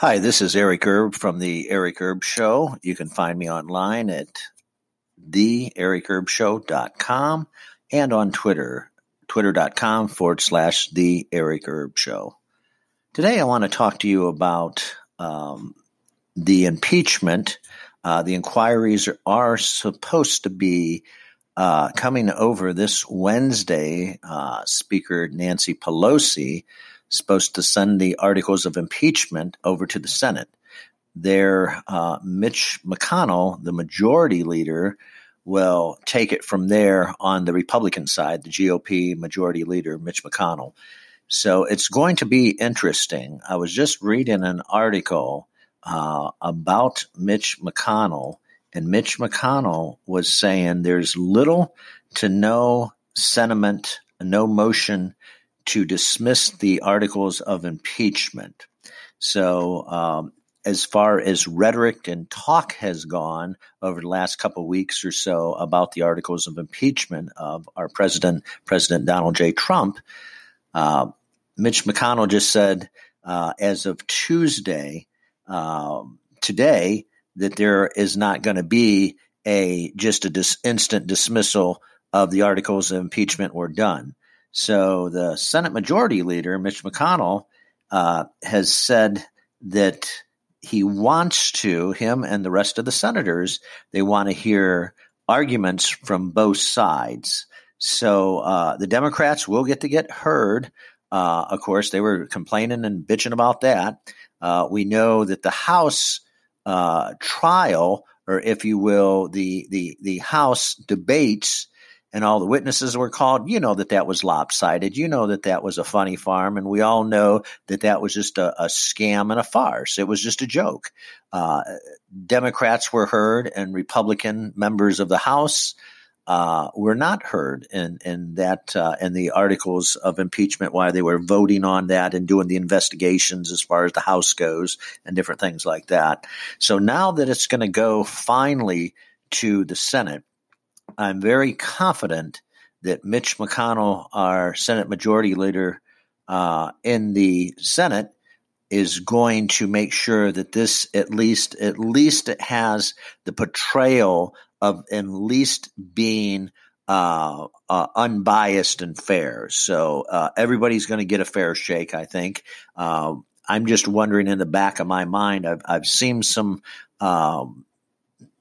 Hi, this is Eric Erb from the Eric Erb Show. You can find me online at theericerbshow.com and on Twitter, twitter.com forward slash the Eric Erb Show. Today I want to talk to you about um, the impeachment. Uh, the inquiries are, supposed to be uh, coming over this Wednesday. Uh, Speaker Nancy Pelosi supposed to send the articles of impeachment over to the Senate. There, uh, Mitch McConnell, the majority leader, will take it from there on the Republican side, the GOP majority leader, Mitch McConnell. So it's going to be interesting. I was just reading an article uh, about Mitch McConnell, and Mitch McConnell was saying there's little to no sentiment, no motion to dismiss the articles of impeachment. So, um, as far as rhetoric and talk has gone over the last couple of weeks or so about the articles of impeachment of our president, President Donald J. Trump, uh, Mitch McConnell just said uh, as of Tuesday, uh, today, that there is not going to be a just a dis- instant dismissal of the articles of impeachment were done. So the Senate Majority Leader, Mitch McConnell, uh, has said that he wants to, him and the rest of the senators, they want to hear arguments from both sides. So uh, the Democrats will get to get heard. Uh, of course, they were complaining and bitching about that. Uh, we know that the House uh, trial, or if you will, the the the House debates and all the witnesses were called, you know that that was lopsided. You know that that was a funny farm, and we all know that that was just a, a scam and a farce. It was just a joke. Uh, Democrats were heard, and Republican members of the House uh, were not heard in in that uh, in the articles of impeachment. Why they were voting on that and doing the investigations as far as the House goes, and different things like that. So now that it's going to go finally to the Senate I'm very confident that Mitch McConnell, our Senate Majority Leader uh, in the Senate, is going to make sure that this at least at least it has the portrayal of at least being uh, uh, unbiased and fair. So uh, everybody's going to get a fair shake, I think. Uh, I'm just wondering in the back of my mind. I've I've seen some um,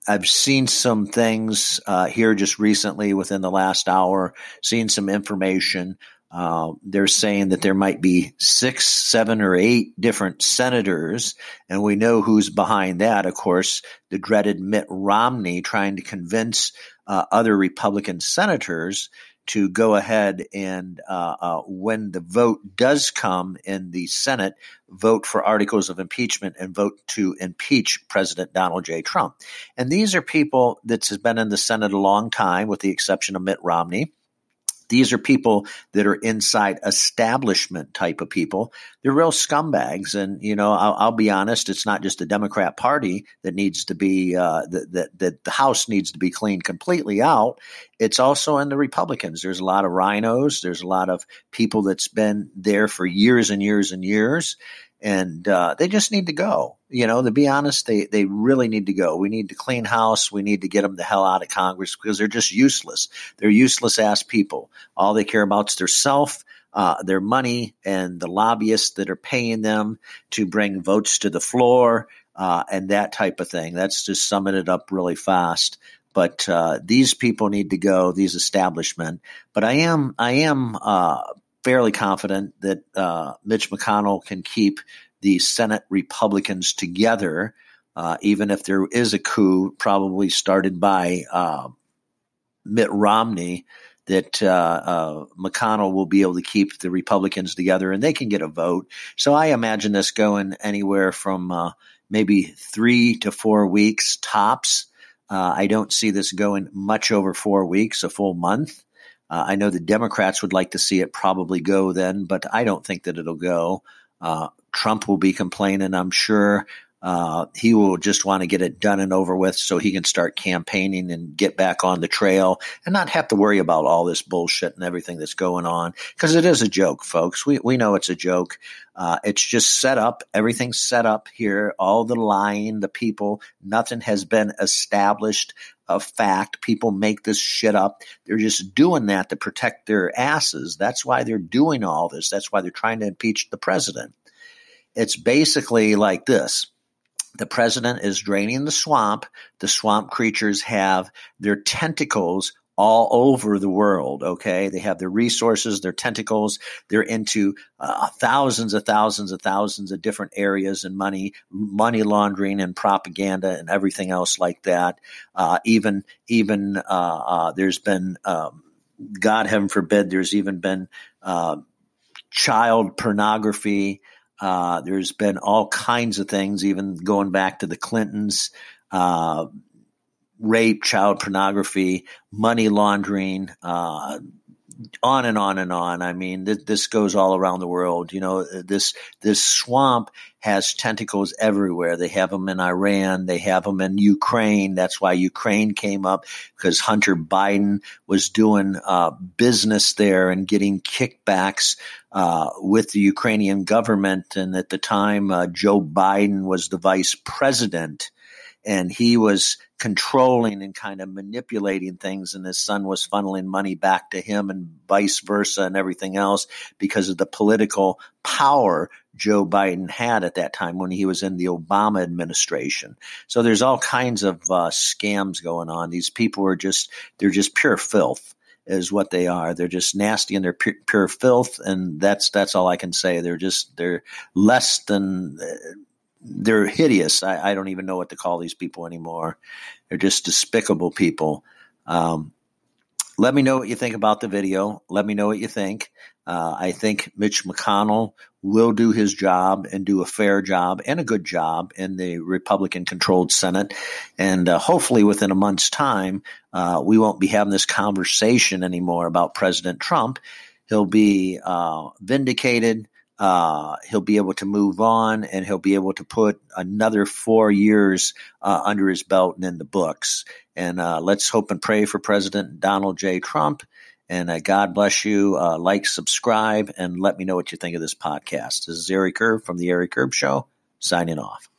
I've seen some things uh, here just recently within the last hour, seen some information. Uh, they're saying that there might be six, seven, or eight different senators, and we know who's behind that. Of course, the dreaded Mitt Romney trying to convince uh, other Republican senators to go ahead and, uh, uh, when the vote does come in the Senate, vote for articles of impeachment and vote to impeach President Donald J. Trump. And these are people that's been in the Senate a long time, with the exception of Mitt Romney. These are people that are inside establishment type of people. They're real scumbags. And, you know, I'll, I'll be honest, it's not just the Democrat Party that needs to be, uh, that, that, that the House needs to be cleaned completely out. It's also in the Republicans. There's a lot of RINOs. There's a lot of people that's been there for years and years and years and uh, they just need to go. You know, to be honest, they they really need to go. We need to clean house. We need to get them the hell out of Congress because they're just useless. They're useless ass people. All they care about is their self. Uh, their money and the lobbyists that are paying them to bring votes to the floor uh, and that type of thing. That's just summing it up really fast. But uh, these people need to go. These establishment. But I am I am uh, fairly confident that uh, Mitch McConnell can keep the Senate Republicans together, uh, even if there is a coup, probably started by uh, Mitt Romney. That uh, uh, McConnell will be able to keep the Republicans together, and they can get a vote. So I imagine this going anywhere from uh, maybe three to four weeks tops. I don't see this going much over four weeks, a full month. Uh, I know the Democrats would like to see it probably go then, but I don't think that it'll go. Uh, Trump will be complaining, I'm sure. Uh, he will just want to get it done and over with so he can start campaigning and get back on the trail and not have to worry about all this bullshit and everything that's going on. Because it is a joke, folks. We, we know it's a joke. Uh, it's just set up. Everything's set up here. All the lying, the people, nothing has been established of fact. People make this shit up. They're just doing that to protect their asses. That's why they're doing all this. That's why they're trying to impeach the president. It's basically like this the president is draining the swamp. The swamp creatures have their tentacles all over the world. Okay. They have their resources, their tentacles. They're into uh, thousands of thousands of thousands of different areas and money, money laundering and propaganda and everything else like that. Uh, even, even, uh, uh there's been, um, God heaven forbid, there's even been, uh, child pornography, uh, there's been all kinds of things, even going back to the Clintons, uh, rape, child pornography, money laundering, uh, on and on and on. I mean, th- this goes all around the world. You know, this this swamp has tentacles everywhere. They have them in Iran. They have them in Ukraine. That's why Ukraine came up because Hunter Biden was doing uh, business there and getting kickbacks uh, with the Ukrainian government. And at the time, uh, Joe Biden was the vice president and he was controlling and kind of manipulating things and his son was funneling money back to him and vice versa and everything else because of the political power Joe Biden had at that time when he was in the Obama administration. So there's all kinds of uh, scams going on. These people are just they're just pure filth is what they are. They're just nasty and they're pure, pure filth and that's that's all I can say. They're just they're less than they're hideous. I, I, don't even know what to call these people anymore. They're just despicable people. Um, let me know what you think about the video. Let me know what you think. Uh, I think Mitch McConnell will do his job and do a fair job and a good job in the Republican controlled Senate. And uh, hopefully within a month's time, uh, we won't be having this conversation anymore about President Trump. He'll be uh, vindicated uh, he'll be able to move on and he'll be able to put another four years uh, under his belt and in the books. And uh, let's hope and pray for President Donald J. Trump. And uh, God bless you. Uh, like, subscribe, and let me know what you think of this podcast. This is Eric Erb from the Eric Erb Show, signing off.